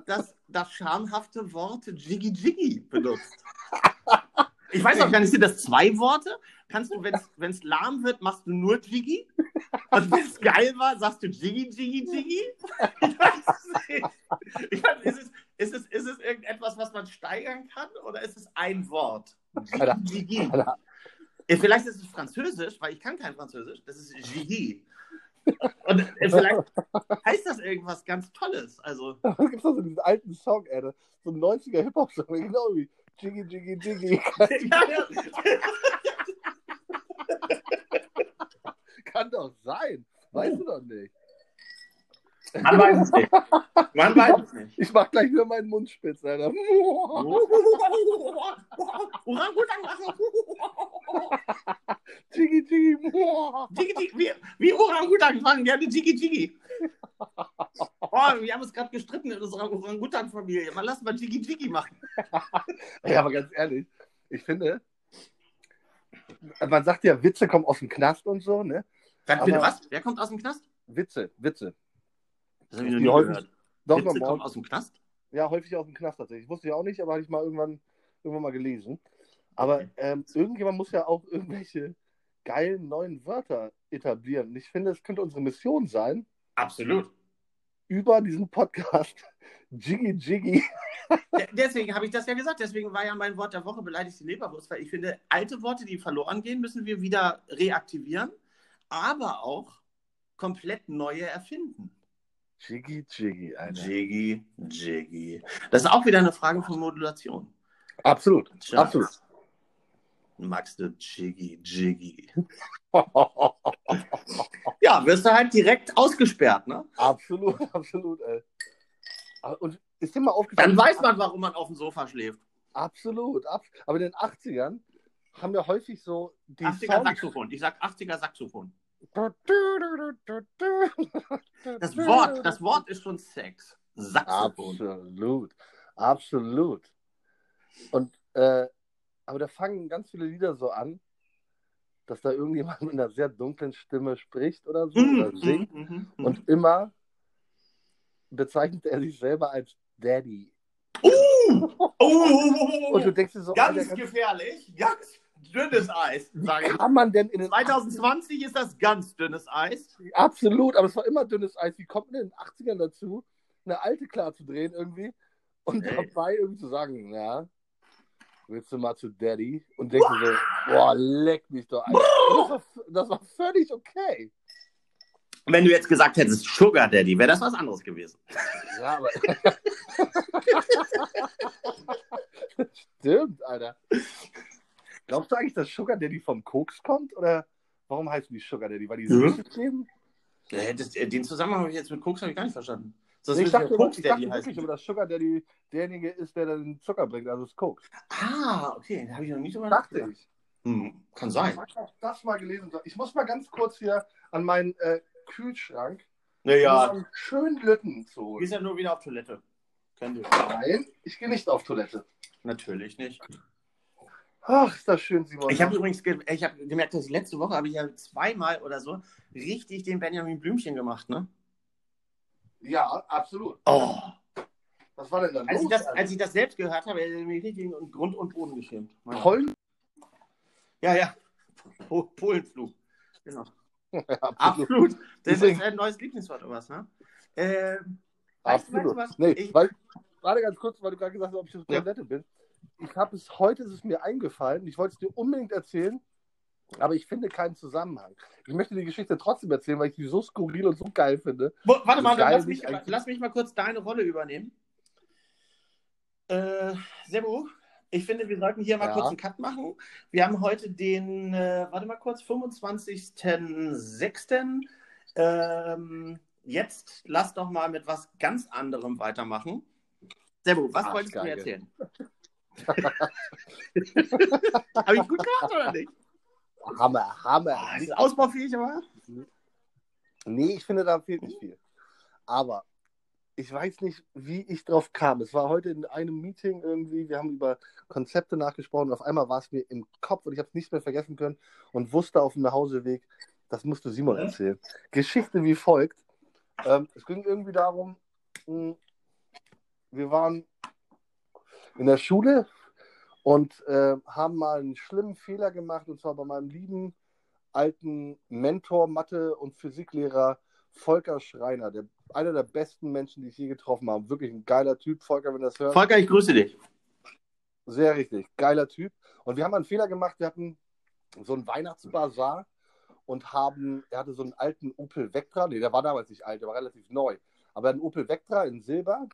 das, das schamhafte Wort Jiggy Jiggy benutzt. Ich weiß auch gar nicht, sind das zwei Worte? Kannst du, wenn es lahm wird, machst du nur Jiggy? Und wenn es geil war, sagst du Jiggy Jiggy Jiggy? Ich weiß es nicht. Ich weiß, ist, es, ist, es, ist es irgendetwas, was man steigern kann oder ist es ein Wort? Jiggy Jiggy. Vielleicht ist es Französisch, weil ich kann kein Französisch. Das ist Jiggy. Und äh, vielleicht heißt das irgendwas ganz Tolles. Also, Da gibt es so diesen alten Song, Alter. So ein 90er Hip-Hop-Song, genau wie Jiggy Jiggy Jiggy. Kann doch sein. Weißt du doch nicht. Man weiß es nicht. Man weiß es nicht. Ich mach gleich wieder meinen Mund spitz, Alter. Jiggy Jiggy. Jiggy, Jiggy, wie, wie Orangutan machen gerne Jiggy Jiggy. Oh, wir haben uns gerade gestritten in unserer Orangutan-Familie. Mal lass mal Jiggy Jiggy machen. Ja, aber ganz ehrlich, ich finde, man sagt ja, Witze kommen aus dem Knast und so, ne? Bitte, was? Wer kommt aus dem Knast? Witze, Witze. Das habe ich Die noch nie häufig- gehört. Doch, Witze kommen aus dem Knast? Ja, häufig aus dem Knast tatsächlich. Wusste ich auch nicht, aber hatte ich mal irgendwann, irgendwann mal gelesen. Aber ähm, irgendjemand muss ja auch irgendwelche geilen neuen Wörter etablieren. Ich finde, es könnte unsere Mission sein, Absolut. Über diesen Podcast Jiggy Jiggy. De- Deswegen habe ich das ja gesagt. Deswegen war ja mein Wort der Woche beleidigte Leberwurst, weil ich finde, alte Worte, die verloren gehen, müssen wir wieder reaktivieren, aber auch komplett neue erfinden. Jiggy Jiggy, Alter. Jiggy, Jiggy. Das ist auch wieder eine Frage von Modulation. Absolut, Schatz, absolut. Magst du Jiggy, Jiggy? Ja, wirst du halt direkt ausgesperrt, ne? absolut, absolut, ey. Und ist dir mal aufgefallen? Dann weiß man, warum man auf dem Sofa schläft. Absolut, ab, aber in den 80ern haben wir häufig so die 80er Sounds- Saxophon. Ich sag 80er Saxophon. Das Das Wort, das Wort ist schon Sex. Saxophon. Absolut, absolut. Und äh, aber da fangen ganz viele Lieder so an, dass da irgendjemand mit einer sehr dunklen Stimme spricht oder so Mhm, oder singt. mhm, mhm, mhm. Und immer bezeichnet er sich selber als Daddy. Oh, oh, oh, Und du oh, denkst dir so, ganz Alter, gefährlich, ganz dünnes Eis, ich. kann man denn in den 2020 ist das ganz dünnes Eis. Absolut, aber es war immer dünnes Eis. Wie kommt man in den 80ern dazu, eine alte klar zu drehen irgendwie und Ey. dabei irgendwie zu sagen, ja, willst du mal zu Daddy? Und denkst du so, boah, leck mich doch. Alter. Das war, das war völlig okay. Wenn du jetzt gesagt hättest Sugar Daddy, wäre das was anderes gewesen. Ja, aber. Stimmt, Alter. Glaubst du eigentlich, dass Sugar Daddy vom Koks kommt? Oder warum heißen die Sugar Daddy? Weil die Mhm. süß kleben? Äh, Den Zusammenhang habe ich jetzt mit Koks habe ich gar nicht verstanden. Das Ich dachte, Koks ich dachte heißt. wirklich, aber dass Sugar Daddy derjenige ist, der dann den Zucker bringt, also das Koks. Ah, okay, da habe ich noch nicht drüber Dachte nachgedacht. ich. Hm, kann sein. Ich habe das mal gelesen. Ich muss mal ganz kurz hier an meinen äh, Kühlschrank, Naja, schönen Lütten zu du holen. gehst ja nur wieder auf Toilette. Können wir. Nein, ich gehe nicht auf Toilette. Natürlich nicht. Ach, ist das schön, Simon. Ich habe übrigens ge ich hab gemerkt, dass ich letzte Woche habe ich ja zweimal oder so richtig den Benjamin Blümchen gemacht, ne? Ja, absolut. Oh. Was war denn da Als ich los? das, Alter? als ich das selbst gehört habe, hätte ich mich richtig in Grund und Boden geschämt. Pollen? Ja, ja. Po Polenflug. Genau. Ja, absolut. Absolut. Das Deswegen- ist ein neues Lieblingswort, oder was, ne? Weißt, du- weißt du Absolut. was? Nee, Ich- weil, gerade ganz kurz, weil du gerade gesagt hast, ob ich auf Ja. Toilette bin. Ich habe es heute, ist es mir eingefallen. Ich wollte es dir unbedingt erzählen, aber ich finde keinen Zusammenhang. Ich möchte die Geschichte trotzdem erzählen, weil ich die so skurril und so geil finde. Wo- Warte mal, Geil, lass mich, lass mich mal kurz deine Rolle übernehmen. Äh, Sebo, ich finde, wir sollten hier mal Ja. kurz einen Cut machen. Wir haben heute den, äh, warte mal kurz, 25.06. Ähm, jetzt lass doch mal mit was ganz anderem weitermachen. Sebo, was wolltest du mir erzählen? Habe ich gut gemacht oder nicht? Hammer, Hammer. Ah, ist ausbaufähig, aber? Nee, ich finde, da fehlt nicht viel. Aber ich weiß nicht, wie ich drauf kam. Es war heute in einem Meeting irgendwie, wir haben über Konzepte nachgesprochen und auf einmal war es mir im Kopf und ich habe es nicht mehr vergessen können und wusste auf dem Nachhauseweg, das musst du Simon erzählen. Geschichte wie folgt. Ähm, es ging irgendwie darum, mh, wir waren in der Schule und äh, haben mal einen schlimmen Fehler gemacht und zwar bei meinem lieben alten Mentor, Mathe- und Physiklehrer Volker Schreiner, der, einer der besten Menschen, die ich je getroffen habe. Wirklich ein geiler Typ, Volker, wenn du das hörst. Volker, ich grüße dich. Sehr richtig, geiler Typ. Und wir haben einen Fehler gemacht, wir hatten so einen Weihnachtsbazar und haben, er hatte so einen alten Opel Vectra, nee, der war damals nicht alt, der war relativ neu, aber einen Opel Vectra in Silber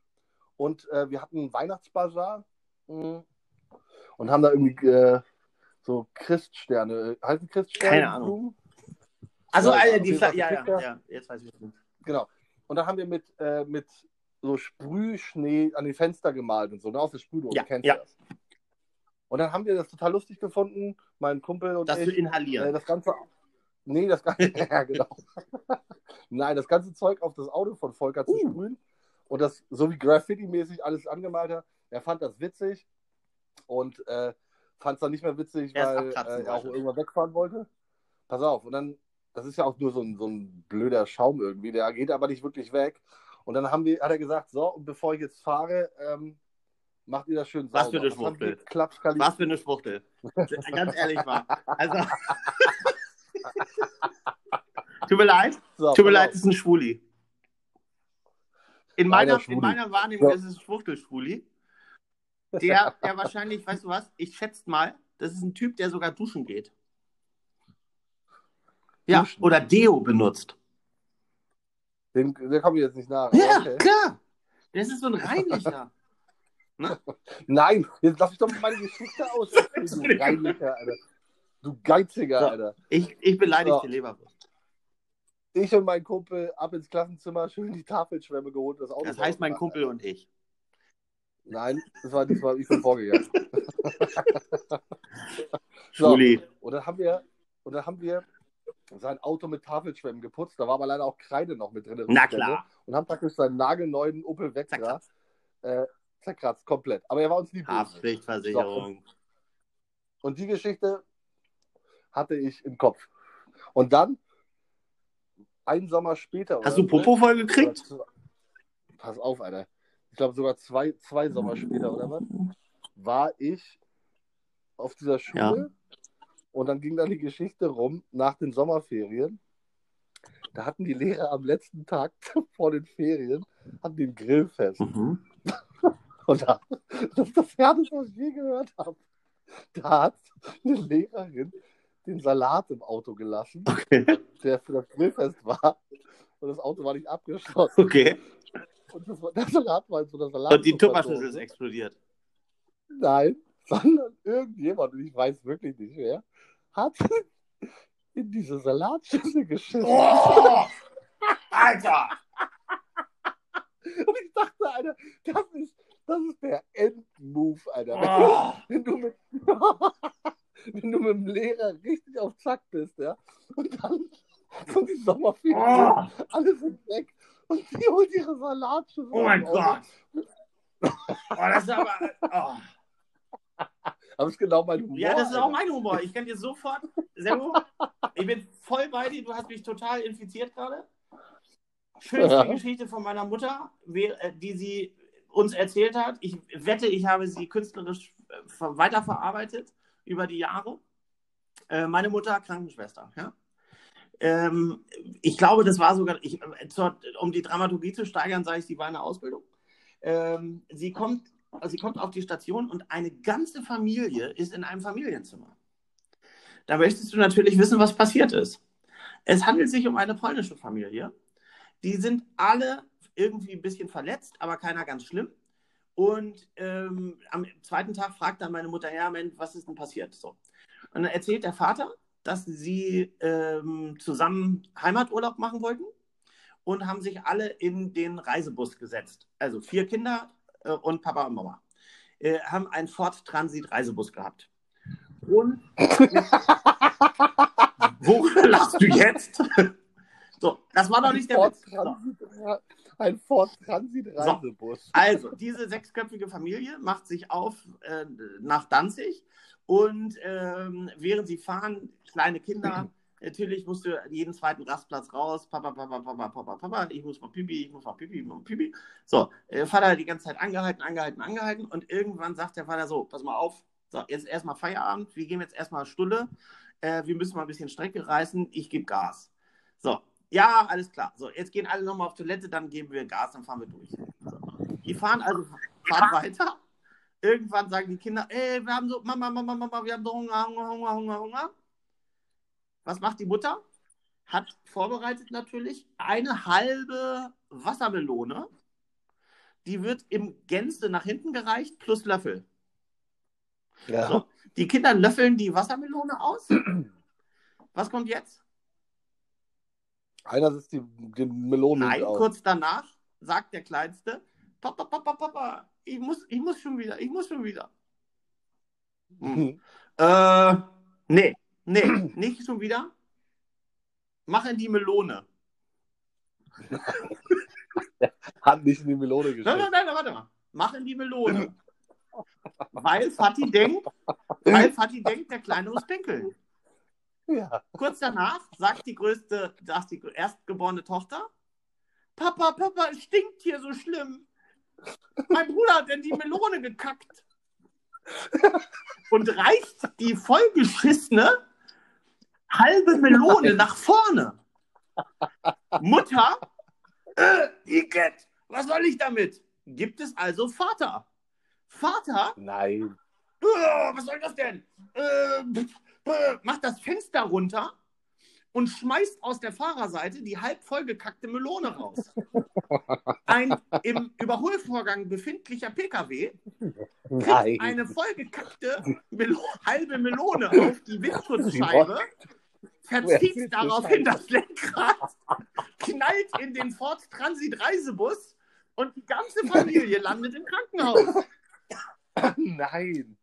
und äh, wir hatten einen Weihnachtsbazar mh, und haben da irgendwie äh, so Christsterne, heißen Christsterne? Keine Ahnung. Blumen? Also, Ja, äh, auf die ja, ja, ja, jetzt weiß ich es. Genau. Und da haben wir mit, äh, mit so Sprühschnee an die Fenster gemalt und so, ne, aus der Sprühdose, Ja, kennst ja. du das? Und dann haben wir das total lustig gefunden, mein Kumpel und Das ich. zu Äh, inhalieren. das Ganze. Nee, das Ganze. ja, genau. Nein, das ganze Zeug auf das Auto von Volker zu Uh. sprühen und das so wie Graffiti-mäßig alles angemalt hat. Er fand das witzig und äh, fand es dann nicht mehr witzig, Er es weil äh, er auch irgendwann wegfahren wollte. Pass auf, und dann, das ist ja auch nur so ein, so ein blöder Schaum irgendwie, der geht aber nicht wirklich weg. Und dann haben wir, hat er gesagt, so, und bevor ich jetzt fahre, ähm, macht ihr das schön sauber. Was für eine Schwuchtel. Was für eine Schwuchtel. Ganz ehrlich mal. Also. Tut mir leid. So, Tut mir leid, das ist ein Schwuli. In meiner, in meiner Wahrnehmung Ja. ist es ein Schwuchtel-Schwuli. Der, der wahrscheinlich, weißt du was, ich schätze mal, das ist ein Typ, der sogar duschen geht. Ja, Duschen? oder Deo benutzt. Den, der komme ich jetzt nicht nach. Ja, okay. klar. Das ist so ein Reinlicher. Nein, jetzt lass mich doch meine Geschichte aus. Du Reinlicher, Alter. Du Geiziger, So. Alter. Ich, ich beleidige So. die Leberwurst. Ich und mein Kumpel ab ins Klassenzimmer, schön die Tafelschwämme geholt. Das, Auto Das heißt mein Kumpel und ich. Nein, das war diesmal, ich bin vorgegangen. So. Und dann haben wir, und dann haben wir sein Auto mit Tafelschwämmen geputzt. Da war aber leider auch Kreide noch mit drin. Na klar. Und haben praktisch seinen nagelneuen Opel Vectra Zerkratzt. äh, zerkratzt, komplett. Aber er war uns nie böse. Haftpflichtversicherung. Und die Geschichte hatte ich im Kopf. Und dann, einen Sommer später. Hast du Popo voll gekriegt? Pass auf, Alter. Ich glaube sogar zwei, zwei Sommer später, oder was? War ich auf dieser Schule. Und dann ging dann die Geschichte rum, nach den Sommerferien. Da hatten die Lehrer am letzten Tag vor den Ferien, hatten den Grillfest. Mhm. Und da, das ist das Härteste, was ich je gehört habe. Da hat eine Lehrerin den Salat im Auto gelassen, Okay. der für das Grillfest war. Und das Auto war nicht abgeschlossen. okay. Und das war, der Salat war so einer Salat. Und die Tupperschüssel ist explodiert. Nein, sondern irgendjemand, und ich weiß wirklich nicht wer, hat in diese Salatschüssel geschissen. Oh! Alter! Und ich dachte, Alter, das ist, das ist der Endmove, Alter. Oh! Wenn du mit, wenn du mit dem Lehrer richtig auf Zack bist, ja, und dann kommt die Sommerferien, Oh! alle sind weg und die holt ihre Salatschüssel. Oh mein. Gott! Oh, das ist aber. Oh. Aber das ist genau mein Humor. Ja, das ist auch mein Humor. Ich kann dir sofort. Servo, ich bin voll bei dir. Du hast mich total infiziert gerade. Schönste Ja. Geschichte von meiner Mutter, äh, die sie uns erzählt hat. Ich wette, ich habe sie künstlerisch äh, ver- weiterverarbeitet über die Jahre. Äh, meine Mutter, Krankenschwester. Ja? Ähm, ich glaube, das war sogar, ich, äh, um die Dramaturgie zu steigern, sage ich, sie war in der Ausbildung. Ähm, sie, kommt, also sie kommt auf die Station und eine ganze Familie ist in einem Familienzimmer. Da möchtest du natürlich wissen, was passiert ist. Es handelt sich um eine polnische Familie. Die sind alle irgendwie ein bisschen verletzt, aber keiner ganz schlimm. Und ähm, am zweiten Tag fragt dann meine Mutter, ja, Mensch, was ist denn passiert? So. Und dann erzählt der Vater, dass sie ähm, zusammen Heimaturlaub machen wollten und haben sich alle in den Reisebus gesetzt. Also vier Kinder äh, und Papa und Mama. Äh, haben einen Ford Transit Reisebus gehabt. Und Worüber lachst du jetzt? so, das war doch nicht der Ford Witz. So. Ein Ford Transit Reisebus. Also, diese sechsköpfige Familie macht sich auf äh, nach Danzig und ähm, während sie fahren, kleine Kinder, natürlich musst du jeden zweiten Rastplatz raus, Papa, Papa, Papa, Papa, Papa, ich muss mal Pipi, ich muss mal Pipi, ich muss mal Pipi. So, äh, Vater hat die ganze Zeit angehalten, angehalten, angehalten und irgendwann sagt der Vater so, pass mal auf, so, jetzt erstmal Feierabend, wir gehen jetzt erstmal Stunde, äh, wir müssen mal ein bisschen Strecke reißen, ich gebe Gas. So, ja, alles klar. So, jetzt gehen alle nochmal auf Toilette, dann geben wir Gas, dann fahren wir durch. So. Die fahren also fahren weiter. Irgendwann sagen die Kinder, ey, wir haben so, Mama, Mama, Mama, wir haben so Hunger, Hunger, Hunger, Hunger, Hunger. Was macht die Mutter? Hat vorbereitet natürlich eine halbe Wassermelone. Die wird im Gänze nach hinten gereicht, plus Löffel. Ja. So, die Kinder löffeln die Wassermelone aus. Was kommt jetzt? Einer sitzt die, die Melone Nein, kurz danach sagt der Kleinste, Papa, Papa, Papa, ich muss, ich muss schon wieder, ich muss schon wieder. Hm. Äh, nee, nee, nicht schon wieder. Mach in die Melone. Hat nicht in die Melone Nein, gestellt. nein, nein, warte mal. Mach in die Melone. Weil Fatih denkt, weil Fatih denkt, der Kleine muss pinkeln. Ja. Kurz danach sagt die größte, sagt die erstgeborene Tochter, Papa, Papa, es stinkt hier so schlimm. Mein Bruder hat in die Melone gekackt. Und reicht die vollgeschissene halbe Melone nach vorne. Mutter, äh, Igitt, was soll ich damit? Gibt es also Vater. Vater Nein. äh, was soll das denn? Äh, pf, äh, macht das Fenster runter und schmeißt aus der Fahrerseite die halb vollgekackte Melone raus. Ein im Überholvorgang befindlicher PKW kriegt Nein. eine vollgekackte Melo halbe Melone auf die Windschutzscheibe, verzieht daraufhin das? das Lenkrad, knallt in den Ford Transit Reisebus und die ganze Familie landet im Krankenhaus. Nein.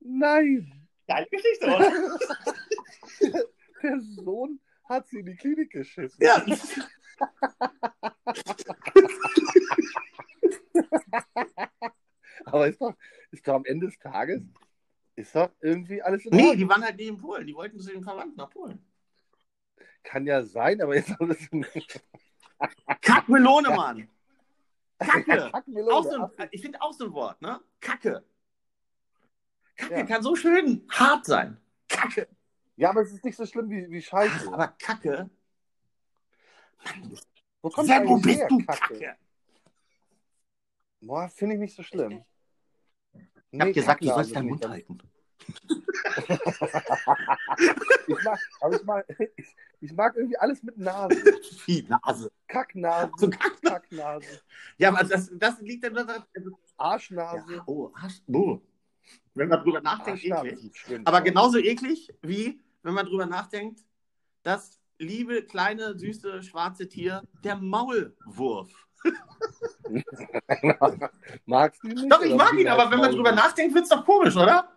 Nein. Geile Geschichte, oder? Der Sohn hat sie in die Klinik geschissen. Ja. Aber ist doch, ist doch am Ende des Tages, ist doch irgendwie alles in Nee, Ordnung. die waren halt nicht in Polen. Die wollten zu den Verwandten nach Polen. Kann ja sein, aber jetzt alles in Kackmelone, Mann. Kacke. Kackmelone. Auch so ein, ich finde auch so ein Wort, ne? Kacke. Kacke Ja. kann so schön hart sein. Kacke. Ja, aber es ist nicht so schlimm wie, wie Scheiße. Aber Kacke. Wo Sag, wo eigentlich bist her, du, Kacke? Kacke? Boah, finde ich nicht so schlimm. Ich hab gesagt, du Kacknase sollst deinen finde Mund halten. Ich mag, aber ich mag, ich, ich mag irgendwie alles mit Nase. Wie Nase. Kacknase, So Kacknase. Kacknase, Ja, aber das, das liegt dann daran. Arschnase. Ja, oh, Arsch, oh. Wenn man drüber nachdenkt, eklig. Aber genauso eklig, wie wenn man drüber nachdenkt, das liebe, kleine, süße, schwarze Tier, der Maulwurf. Magst du ihn nicht? Doch, ich mag ihn, aber wenn man drüber nachdenkt, wird es doch komisch, oder?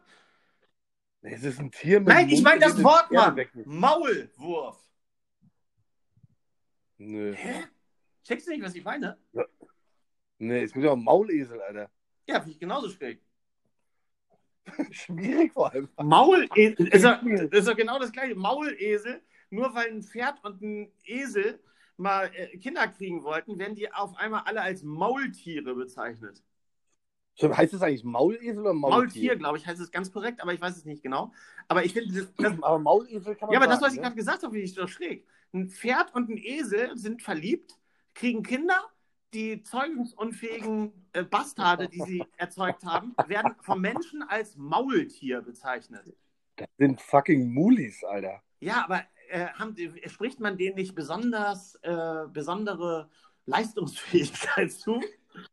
Es ist ein Tier mit Nein, ich Mund, meine das Wort, Mann. Maulwurf. Nö. Hä? Checkst du nicht, was ich meine? Nee, es gibt ja auch Maulesel, Alter. Ja, finde ich genauso schräg. Schwierig vor allem. Maulesel ist ja, ist ja genau das gleiche. Maulesel, nur weil ein Pferd und ein Esel mal äh, Kinder kriegen wollten, werden die auf einmal alle als Maultiere bezeichnet. Heißt das eigentlich Maulesel oder Maultier, Maultier? glaube ich, heißt es ganz korrekt, aber ich weiß es nicht genau. Aber ich finde, das, das, Aber Maulesel kann man ja, aber das, sagen, was ich ne? gerade gesagt habe, finde ich doch schräg. Ein Pferd und ein Esel sind verliebt, kriegen Kinder, die zeugungsunfähigen äh, Bastarde, die sie erzeugt haben, werden vom Menschen als Maultier bezeichnet. Das sind fucking Mulis, Alter. Ja, aber äh, haben, spricht man denen nicht besonders äh, besondere Leistungsfähigkeit zu?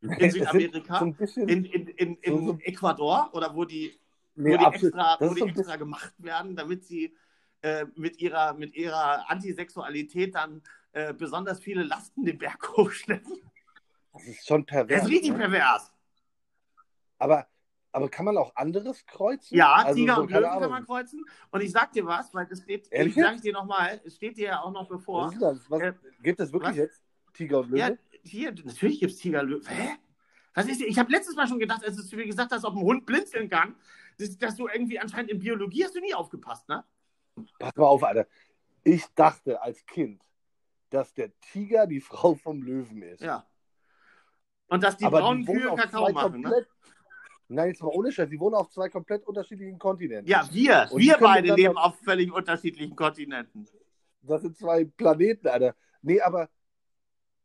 In Südamerika? So bisschen. In, in, in, in So- so- Ecuador oder wo die, nee, wo die, absolut. extra, wo die extra gemacht werden, damit sie äh, mit, ihrer, mit ihrer Antisexualität dann äh, besonders viele Lasten den Berg hochschleppen. Das ist schon pervers. Das ist richtig ne? pervers. Aber Aber kann man auch anderes kreuzen? Ja, Also Tiger so, und Löwen kann man kreuzen. Und ich sag dir was, weil das steht, Ehrlich ich sag dir nochmal, es steht dir ja auch noch Was bevor. ist das? Was, Äh, gibt es wirklich was? jetzt Tiger und Löwe? Ja, hier, natürlich gibt es Tiger Löwen. Hä? Was ist, ich habe letztes Mal schon gedacht, als du mir gesagt hast, ob ein Hund blinzeln kann, dass, dass du irgendwie anscheinend in Biologie hast du nie aufgepasst, ne? Pass mal auf, Alter. Ich dachte als Kind, dass der Tiger die Frau vom Löwen ist. Ja. Und dass die Aber braunen die Kühe Kakao machen, ne? komplett. Nein, jetzt mal ohne Scheiß. Die wohnen auf zwei komplett unterschiedlichen Kontinenten. Ja, wir, Und wir beide leben auf völlig unterschiedlichen Kontinenten. Das sind zwei Planeten, Alter. Nee, aber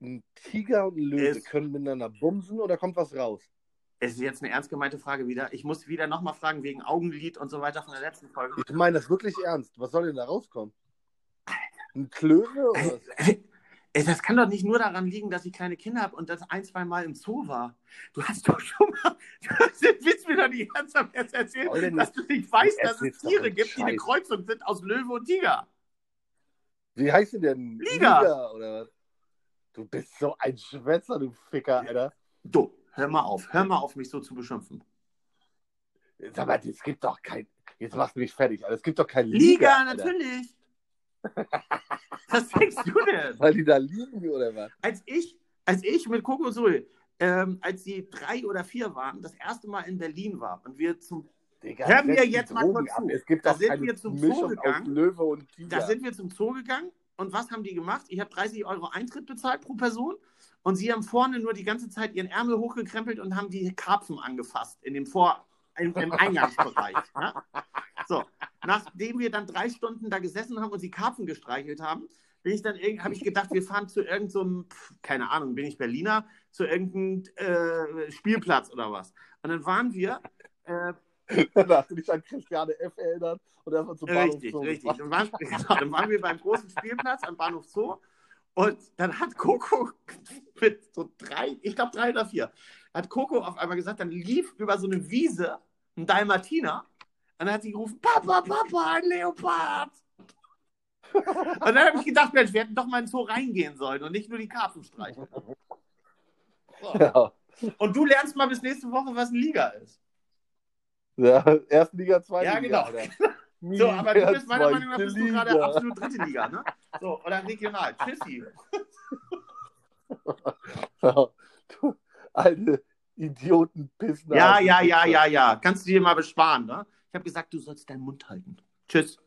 ein Tiger und ein Löwe Ist- können miteinander bumsen oder kommt was raus? Es ist jetzt eine ernst gemeinte Frage wieder. Ich muss wieder nochmal fragen wegen Augenlid und so weiter von der letzten Folge. Ich meine das wirklich ernst. Was soll denn da rauskommen? Ein Klöwe oder was? Ey, Das kann doch nicht nur daran liegen, dass ich kleine Kinder habe und das ein, zwei Mal im Zoo war. Du hast doch schon mal. Du willst mir doch nicht ernsthaft jetzt erzählen, denn dass du nicht weißt, dass es Tiere gibt, die eine. Kreuzung sind aus Löwe und Tiger. Wie heißt sie denn? Liga. oder was? Du bist so ein Schwätzer, du Ficker, Alter. Du, hör mal auf. Hör mal auf, mich so zu beschimpfen. Sag mal, es gibt doch kein. Jetzt machst du mich fertig, Alter. Es gibt doch kein Liga, Liga. Alter. natürlich. Was denkst du denn? Weil die da liegen oder was? als ich, als ich mit Coco Sul, ähm, als sie drei oder vier waren, das erste Mal in Berlin war und wir zum, Digga, Hör mir jetzt mal kurz zu. Es gibt Da sind wir zum Zoo Mischung gegangen. aus Löwe und Tiger. da sind wir zum Zoo gegangen und was haben die gemacht? Ich habe 30 Euro Eintritt bezahlt pro Person und sie haben vorne nur die ganze Zeit ihren Ärmel hochgekrempelt und haben die Karpfen angefasst in dem Vor im, im Eingangsbereich. ne? So, nachdem wir dann drei Stunden da gesessen haben und die Karpfen gestreichelt haben, bin ich dann habe ich gedacht, wir fahren zu irgendeinem, so keine Ahnung, bin ich Berliner, zu irgendeinem äh, Spielplatz oder was. Und dann waren wir äh, da hast du dich an Christiane F. erinnert und dann war zum Bahnhof Richtig, Zoo richtig. Dann waren, genau, dann waren wir beim großen Spielplatz am Bahnhof Zoo und dann hat Coco mit so drei, ich glaube drei oder vier, hat Coco auf einmal gesagt, dann lief über so eine Wiese ein Dalmatiner und dann hat sie gerufen, Papa, Papa, ein Leopard. Und dann habe ich gedacht, Mensch, wir hätten doch mal in den Zoo reingehen sollen und nicht nur die Karpfen streichen. So. Ja. Und du lernst mal bis nächste Woche, was eine Liga ist. ja, erste Liga, zweite Ja, Liga. genau. Alter. So, aber du bist meiner Meinung nach bist du gerade Liga. absolut dritte Liga, ne? So, oder regional. Tschüssi. Ja, du alte Idiotenpissen. Ja, ja, ja, ja, ja. Kannst du dir mal besparen, ne? Ich habe gesagt, du sollst deinen Mund halten. Tschüss.